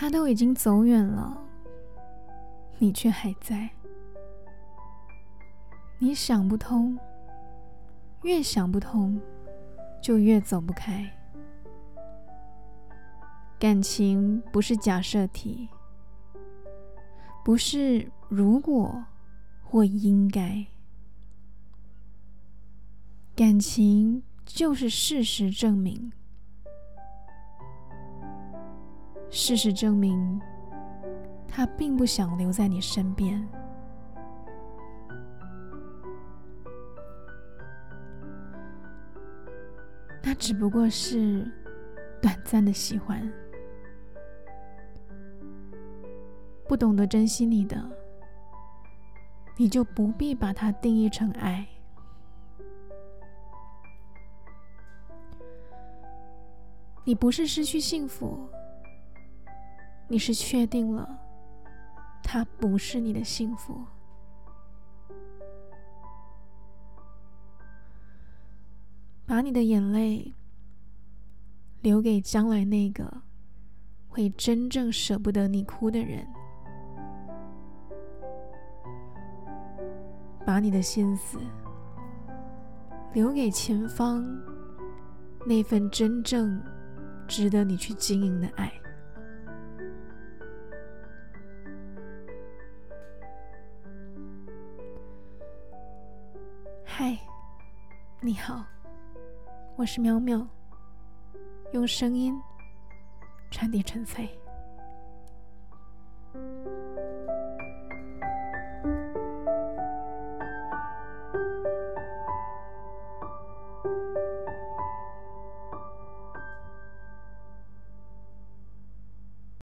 他都已经走远了，你却还在。你想不通，越想不通，就越走不开。感情不是假设题，不是如果或应该，感情就是事实证明。事实证明，他并不想留在你身边。那只不过是短暂的喜欢。不懂得珍惜你的，你就不必把它定义成爱。你不是失去幸福。你是确定了，他不是你的幸福。把你的眼泪留给将来那个会真正舍不得你哭的人，把你的心思留给前方那份真正值得你去经营的爱。嗨，你好，我是淼淼，用声音传递纯粹。